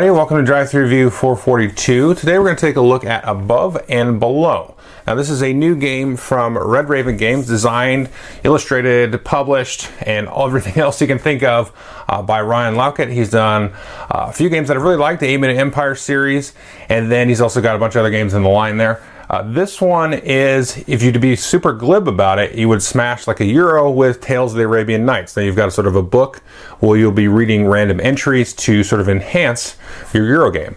Everybody, welcome to Drive Thru Review 442. Today we're going to take a look at Above and Below. Now this is a new game from Red Raven Games, designed, illustrated, published, and everything else you can think of uh, by Ryan Laukat. He's done uh, a few games that I really like, the 8 Minute Empire series, and then he's also got a bunch of other games in the line there. Uh, this one is, if you to be super glib about it, you would smash like a Euro with Tales of the Arabian Nights. Now you've got a sort of a book where you'll be reading random entries to sort of enhance your Euro game.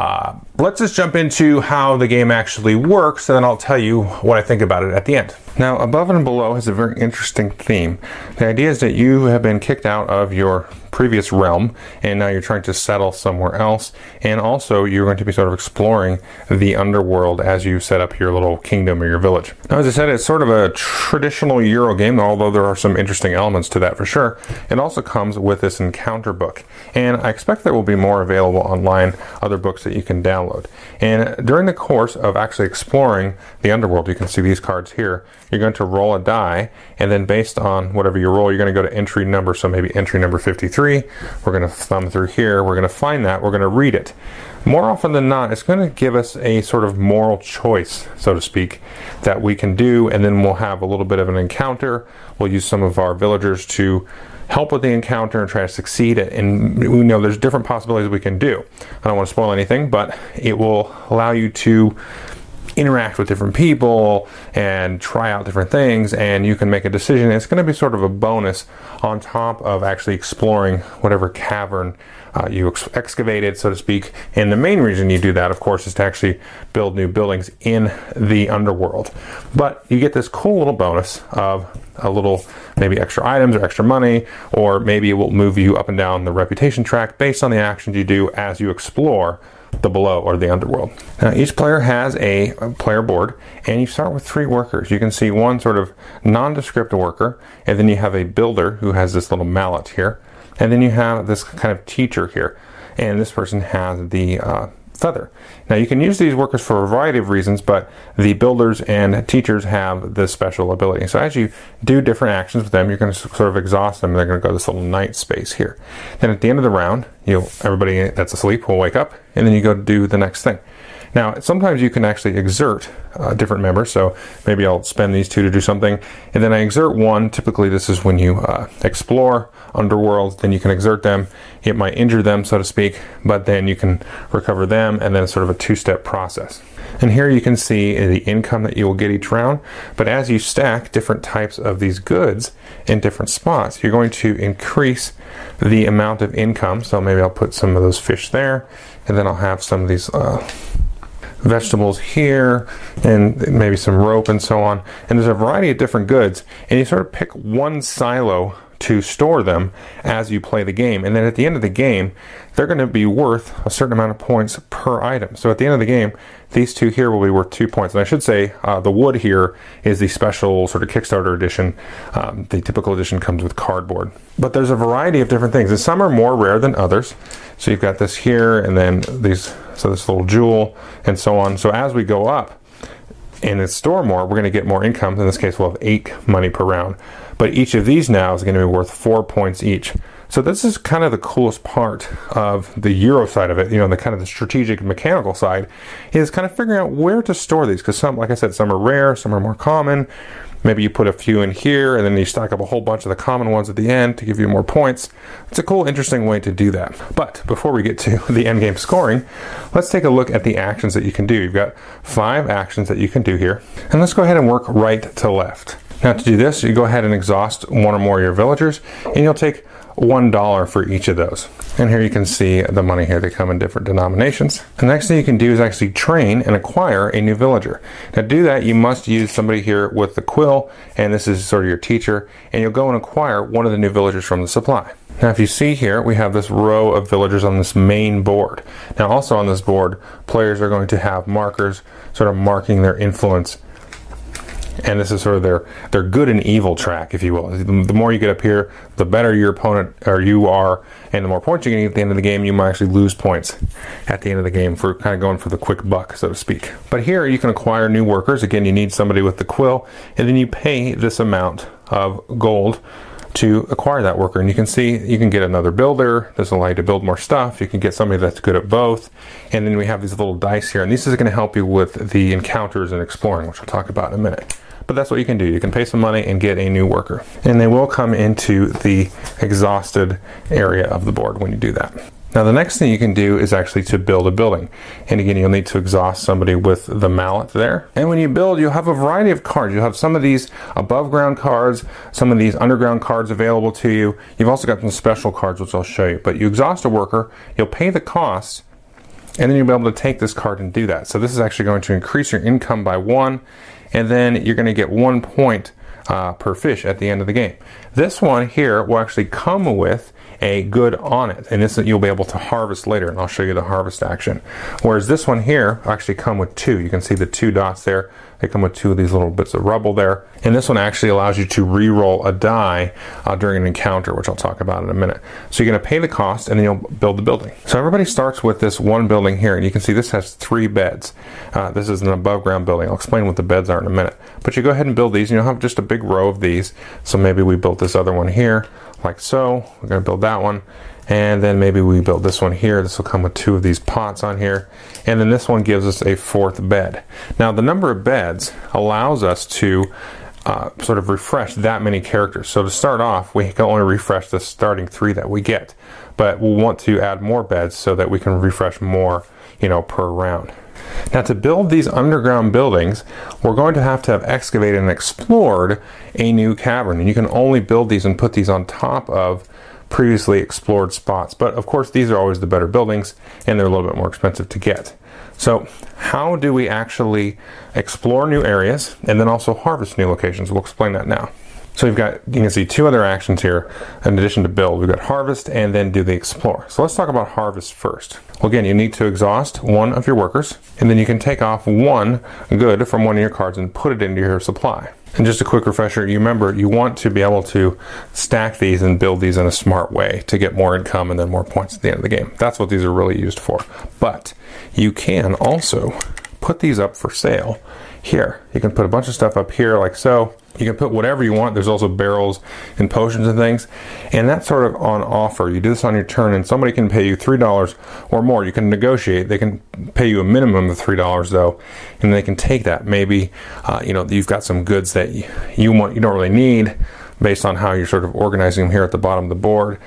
Uh, let's just jump into how the game actually works, and then I'll tell you what I think about it at the end. Now, Above and Below has a very interesting theme. The idea is that you have been kicked out of your previous realm, and now you're trying to settle somewhere else. And also, you're going to be sort of exploring the underworld as you set up your little kingdom or your village. Now, as I said, it's sort of a traditional Euro game, although there are some interesting elements to that for sure. It also comes with this encounter book, and I expect there will be more available online, other books that you can download. And during the course of actually exploring the underworld, you can see these cards here. You're going to roll a die, and then based on whatever you roll, you're going to go to entry number. So maybe entry number 53. We're going to thumb through here. We're going to find that. We're going to read it. More often than not, it's going to give us a sort of moral choice, so to speak, that we can do, and then we'll have a little bit of an encounter. We'll use some of our villagers to help with the encounter and try to succeed. It. And we know there's different possibilities we can do. I don't want to spoil anything, but it will allow you to interact with different people and try out different things and you can make a decision. It's going to be sort of a bonus on top of actually exploring whatever cavern uh, you ex- excavated so to speak. And the main reason you do that of course is to actually build new buildings in the underworld. But you get this cool little bonus of a little maybe extra items or extra money or maybe it will move you up and down the reputation track based on the actions you do as you explore the below or the underworld. Now, each player has a, player board, and you start with three workers. You can see one sort of nondescript worker, and then you have a builder who has this little mallet here, and then you have this kind of teacher here, and this person has the uh, feather. Now you can use these workers for a variety of reasons, but the builders and teachers have this special ability. So as you do different actions with them, you're going to sort of exhaust them. They're going to go to this little night space here. Then at the end of the round, you everybody that's asleep will wake up, and then you go to do the next thing. Now, sometimes you can actually exert uh, different members. So maybe I'll spend these two to do something, and then I exert one. Typically, this is when you uh, explore underworlds. Then you can exert them. It might injure them, so to speak, but then you can recover them, and then it's sort of a two-step process. And here you can see the income that you will get each round. But as you stack different types of these goods in different spots, you're going to increase the amount of income. So maybe I'll put some of those fish there, and then I'll have some of these. Uh, vegetables here and maybe some rope and so on. And there's a variety of different goods, and you sort of pick one silo to store them as you play the game. And then at the end of the game, they're going to be worth a certain amount of points per item. So at the end of the game, these two here will be worth two points. And I should say uh, the wood here is the special sort of Kickstarter edition. Um, the typical edition comes with cardboard. But there's a variety of different things, and some are more rare than others. So you've got this here, and then these, so this little jewel, and so on. So as we go up, and store more, we're going to get more income. In this case, we'll have eight money per round. But each of these now is going to be worth four points each. So this is kind of the coolest part of the Euro side of it, you know, the kind of the strategic mechanical side, is kind of figuring out where to store these. Because some, like I said, some are rare, some are more common. Maybe you put a few in here and then you stack up a whole bunch of the common ones at the end to give you more points. It's a cool, interesting way to do that. But before we get to the end game scoring, let's take a look at the actions that you can do. You've got five actions that you can do here. And let's go ahead and work right to left. Now to do this, you go ahead and exhaust one or more of your villagers, and you'll take $1 for each of those. And here you can see the money here. They come in different denominations. The next thing you can do is actually train and acquire a new villager. Now to do that, you must use somebody here with the quill, and this is sort of your teacher, and you'll go and acquire one of the new villagers from the supply. Now if you see here, we have this row of villagers on this main board. Now also on this board, players are going to have markers sort of marking their influence and this is sort of their their good and evil track, if you will. The more you get up here, the better your opponent or you are, and the more points you're get at the end of the game, you might actually lose points at the end of the game for kind of going for the quick buck, so to speak. But here you can acquire new workers. Again, you need somebody with the quill, and then you pay this amount of gold to acquire that worker. And you can see you can get another builder. This will allow you to build more stuff. You can get somebody that's good at both. And then we have these little dice here. And this is going to help you with the encounters and exploring, which we'll talk about in a minute. But that's what you can do. You can pay some money and get a new worker. And they will come into the exhausted area of the board when you do that. Now the next thing you can do is actually to build a building. And again, you'll need to exhaust somebody with the mallet there. And when you build, you'll have a variety of cards. You'll have some of these above ground cards, some of these underground cards available to you. You've also got some special cards, which I'll show you. But you exhaust a worker, you'll pay the cost, and then you'll be able to take this card and do that. So this is actually going to increase your income by one, and then you're going to get one point uh, per fish at the end of the game. This one here will actually come with a good on it, and this you'll be able to harvest later, and I'll show you the harvest action. Whereas this one here actually come with two. You can see the two dots there. They come with two of these little bits of rubble there. And this one actually allows you to re-roll a die uh, during an encounter, which I'll talk about in a minute. So you're to pay the cost and then you'll build the building. So everybody starts with this one building here, and you can see this has three beds. Uh, this is an above ground building. I'll explain what the beds are in a minute. But you go ahead and build these, and you'll have just a big row of these. So maybe we built this other one here like so. We're going to build that one. And then maybe we build this one here. This will come with two of these pots on here. And then this one gives us a fourth bed. Now, the number of beds allows us to uh, sort of refresh that many characters. So to start off, we can only refresh the starting three that we get. But we'll want to add more beds so that we can refresh more, you know, per round. Now, to build these underground buildings, we're going to have to have excavated and explored a new cavern. And you can only build these and put these on top of previously explored spots. But of course, these are always the better buildings and they're a little bit more expensive to get. So, how do we actually explore new areas and then also harvest new locations? We'll explain that now. So we've got, you can see two other actions here in addition to build. We've got harvest and then do the explore. So let's talk about harvest first. Well, again, you need to exhaust one of your workers and then you can take off one good from one of your cards and put it into your supply. And just a quick refresher, you remember you want to be able to stack these and build these in a smart way to get more income and then more points at the end of the game. That's what these are really used for. But you can also put these up for sale here. You can put a bunch of stuff up here like so. You can put whatever you want. There's also barrels and potions and things. And that's sort of on offer. You do this on your turn and somebody can pay you $3 or more. You can negotiate. They can pay you a minimum of $3 though. And they can take that. Maybe, uh, you know, you've got some goods that you, you want, you don't really need based on how you're sort of organizing them here at the bottom of the board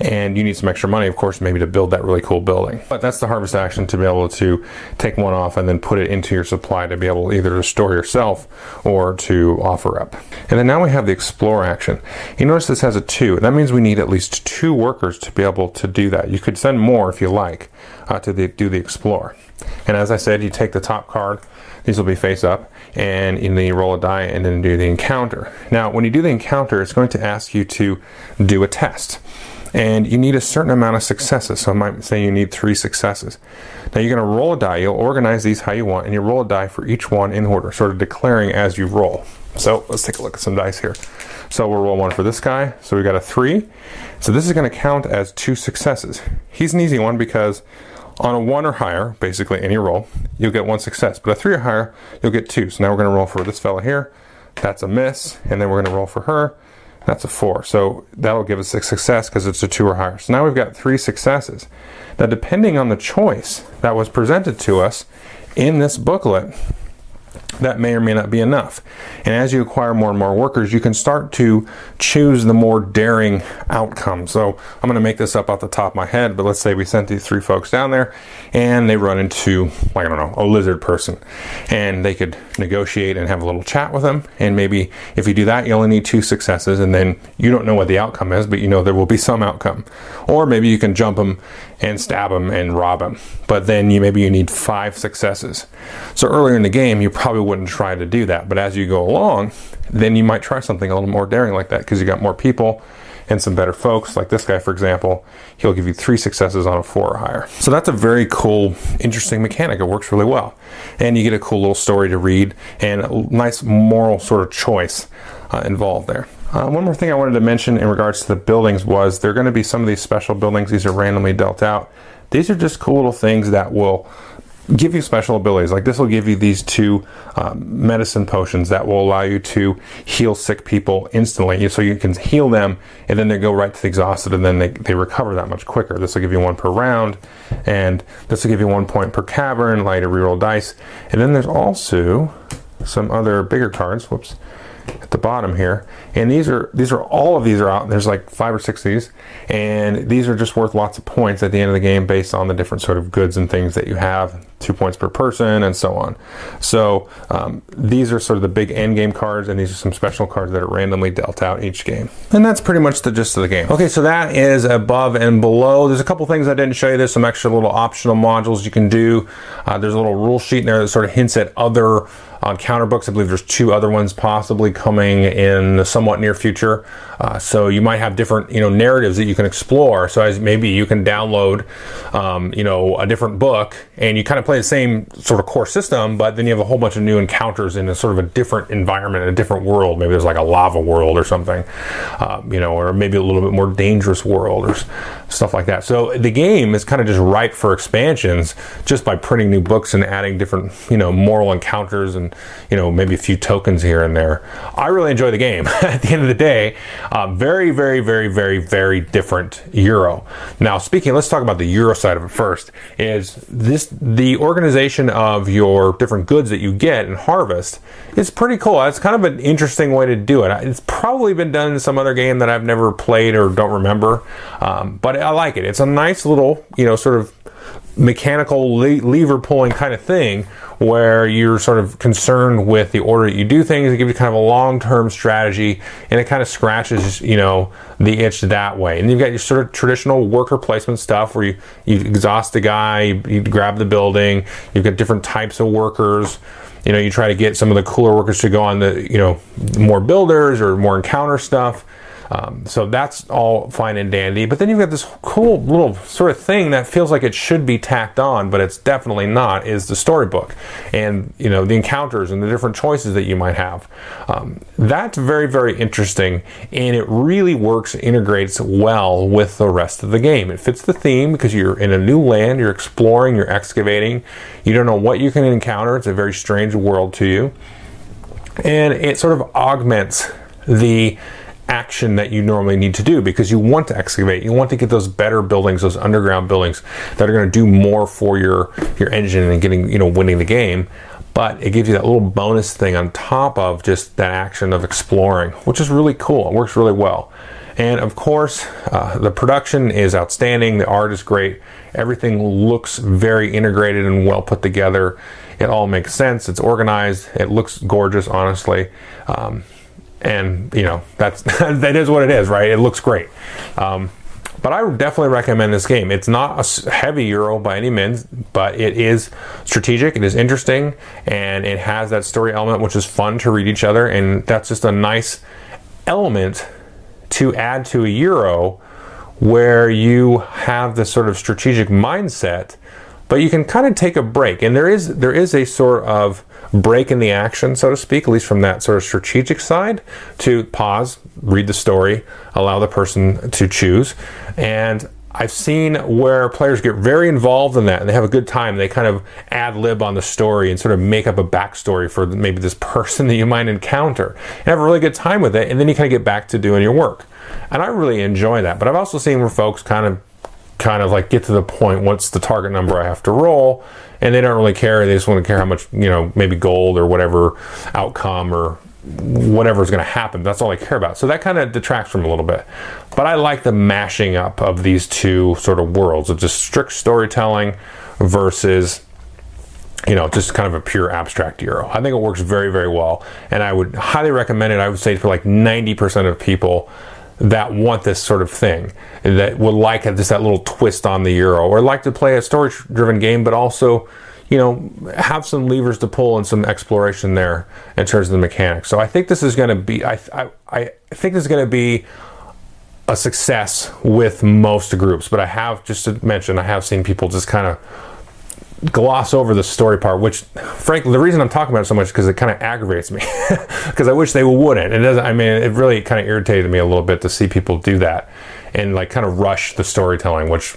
and you need some extra money, of course, maybe to build that really cool building. But that's the harvest action to be able to take one off and then put it into your supply to be able either to store yourself or to offer up. And then now we have the explore action. You notice this has a two. That means we need at least two workers to be able to do that. You could send more if you like uh, to the, do the explore. And as I said, you take the top card. These will be face up, and then you roll a die and then do the encounter. Now, when you do the encounter, it's going to ask you to do a test and you need a certain amount of successes. So I might say you need three successes. Now you're going to roll a die. You'll organize these how you want, and you roll a die for each one in order, sort of declaring as you roll. So let's take a look at some dice here. So we'll roll one for this guy. So we got a three. So this is going to count as two successes. He's an easy one because on a one or higher, basically any roll, you'll get one success. But a three or higher, you'll get two. So now we're going to roll for this fella here. That's a miss, and then we're going to roll for her. That's a four. So that'll give us a success because it's a two or higher. So now we've got three successes. Now, depending on the choice that was presented to us in this booklet, that may or may not be enough. And as you acquire more and more workers, you can start to choose the more daring outcome. So I'm going to make this up off the top of my head, but let's say we sent these three folks down there and they run into, like, I don't know, a lizard person. And they could negotiate and have a little chat with them. And maybe if you do that, you only need two successes, and then you don't know what the outcome is, but you know there will be some outcome. Or maybe you can jump them and stab them and rob them. But then you maybe you need five successes. So earlier in the game, you probably wouldn't try to do that. But as you go along, then you might try something a little more daring like that because you got more people and some better folks. Like this guy, for example, he'll give you three successes on a four or higher. So that's a very cool, interesting mechanic. It works really well. And you get a cool little story to read and a nice moral sort of choice uh, involved there. Uh, one more thing I wanted to mention in regards to the buildings was there are going to be some of these special buildings. These are randomly dealt out. These are just cool little things that will give you special abilities. Like this will give you these two um, medicine potions that will allow you to heal sick people instantly. So you can heal them and then they go right to the exhausted and then they, they recover that much quicker. This will give you one per round and this will give you one point per cavern, light a reroll dice. And then there's also some other bigger cards. Whoops at the bottom here. And these are these are all of these are out. There's like five or six of these, and these are just worth lots of points at the end of the game based on the different sort of goods and things that you have. Two points per person, and so on. So um, these are sort of the big end game cards, and these are some special cards that are randomly dealt out each game. And that's pretty much the gist of the game. Okay, so that is above and below. There's a couple things I didn't show you. There's some extra little optional modules you can do. Uh, there's a little rule sheet in there that sort of hints at other on counter books. I believe there's two other ones possibly coming in the somewhat near future. Uh, so you might have different, you know, narratives that you can explore. So as maybe you can download, um, you know, a different book and you kind of play the same sort of core system, but then you have a whole bunch of new encounters in a sort of a different environment, a different world. Maybe there's like a lava world or something, um, you know, or maybe a little bit more dangerous world or stuff like that. So the game is kind of just ripe for expansions just by printing new books and adding different, you know, moral encounters and, you know, maybe a few tokens here and there. I really enjoy the game. At the end of the day, uh, very, very, very, very, very different euro. Now, speaking, let's talk about the euro side of it first. Is this the organization of your different goods that you get and harvest? It's pretty cool. It's kind of an interesting way to do it. It's probably been done in some other game that I've never played or don't remember, um, but I like it. It's a nice little, you know, sort of mechanical le- lever pulling kind of thing where you're sort of concerned with the order that you do things. It gives you kind of a long term strategy and it kind of scratches, you know, the itch that way. And you've got your sort of traditional worker placement stuff where you, you exhaust a guy, you, you grab the building, you've got different types of workers. You know, you try to get some of the cooler workers to go on the, you know, more builders or more encounter stuff. Um, so that's all fine and dandy. But then you've got this cool little sort of thing that feels like it should be tacked on, but it's definitely not. Is the storybook and you know the encounters and the different choices that you might have. Um, that's very very interesting, and it really works integrates well with the rest of the game. It fits the theme because you're in a new land, you're exploring, you're excavating. You don't know what you can encounter. It's a very strange world to you, and it sort of augments the action that you normally need to do because you want to excavate. You want to get those better buildings, those underground buildings that are going to do more for your your engine and getting you know winning the game. But it gives you that little bonus thing on top of just that action of exploring, which is really cool. It works really well. And of course, uh, the production is outstanding. The art is great. Everything looks very integrated and well put together. It all makes sense. It's organized. It looks gorgeous, honestly. Um, and you know that's that is what it is, right? It looks great. Um, but I would definitely recommend this game. It's not a heavy euro by any means, but it is strategic. It is interesting, and it has that story element, which is fun to read each other, and that's just a nice element to add to a euro where you have this sort of strategic mindset, but you can kind of take a break. And there is there is a sort of break in the action, so to speak, at least from that sort of strategic side, to pause, read the story, allow the person to choose. And I've seen where players get very involved in that and they have a good time. They kind of ad lib on the story and sort of make up a backstory for maybe this person that you might encounter and have a really good time with it. And then you kind of get back to doing your work. And I really enjoy that. But I've also seen where folks kind of kind of like get to the point what's the target number I have to roll and they don't really care they just want to care how much you know maybe gold or whatever outcome or whatever is going to happen that's all they care about so that kind of detracts from a little bit but I like the mashing up of these two sort of worlds of just strict storytelling versus you know, just kind of a pure abstract euro. I think it works very, very well, and I would highly recommend it. I would say for like 90% of people that want this sort of thing, that would like just that little twist on the euro, or like to play a story-driven game, but also, you know, have some levers to pull and some exploration there in terms of the mechanics. So I think this is going to be, I, I, I think this is going to be a success with most groups. But I have just to mention, I have seen people just kind of gloss over the story part, which, frankly, the reason I'm talking about it so much is because it kind of aggravates me. Because I wish they wouldn't. It doesn't. I mean, it really kind of irritated me a little bit to see people do that and like kind of rush the storytelling, which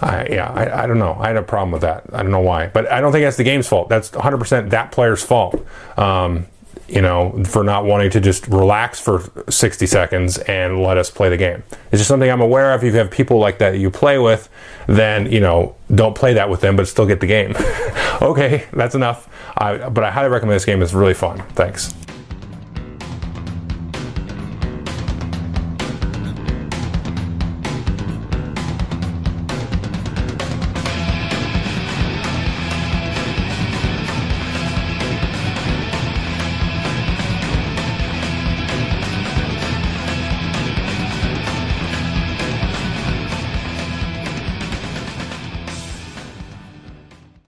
I, yeah, I, I don't know. I had a problem with that. I don't know why, but I don't think that's the game's fault. That's 100% that player's fault. Um, you know, for not wanting to just relax for 60 seconds and let us play the game. It's just something I'm aware of. If you have people like that you play with, then, you know, don't play that with them, but still get the game. okay, that's enough. I, but I highly recommend this game. It's really fun. Thanks.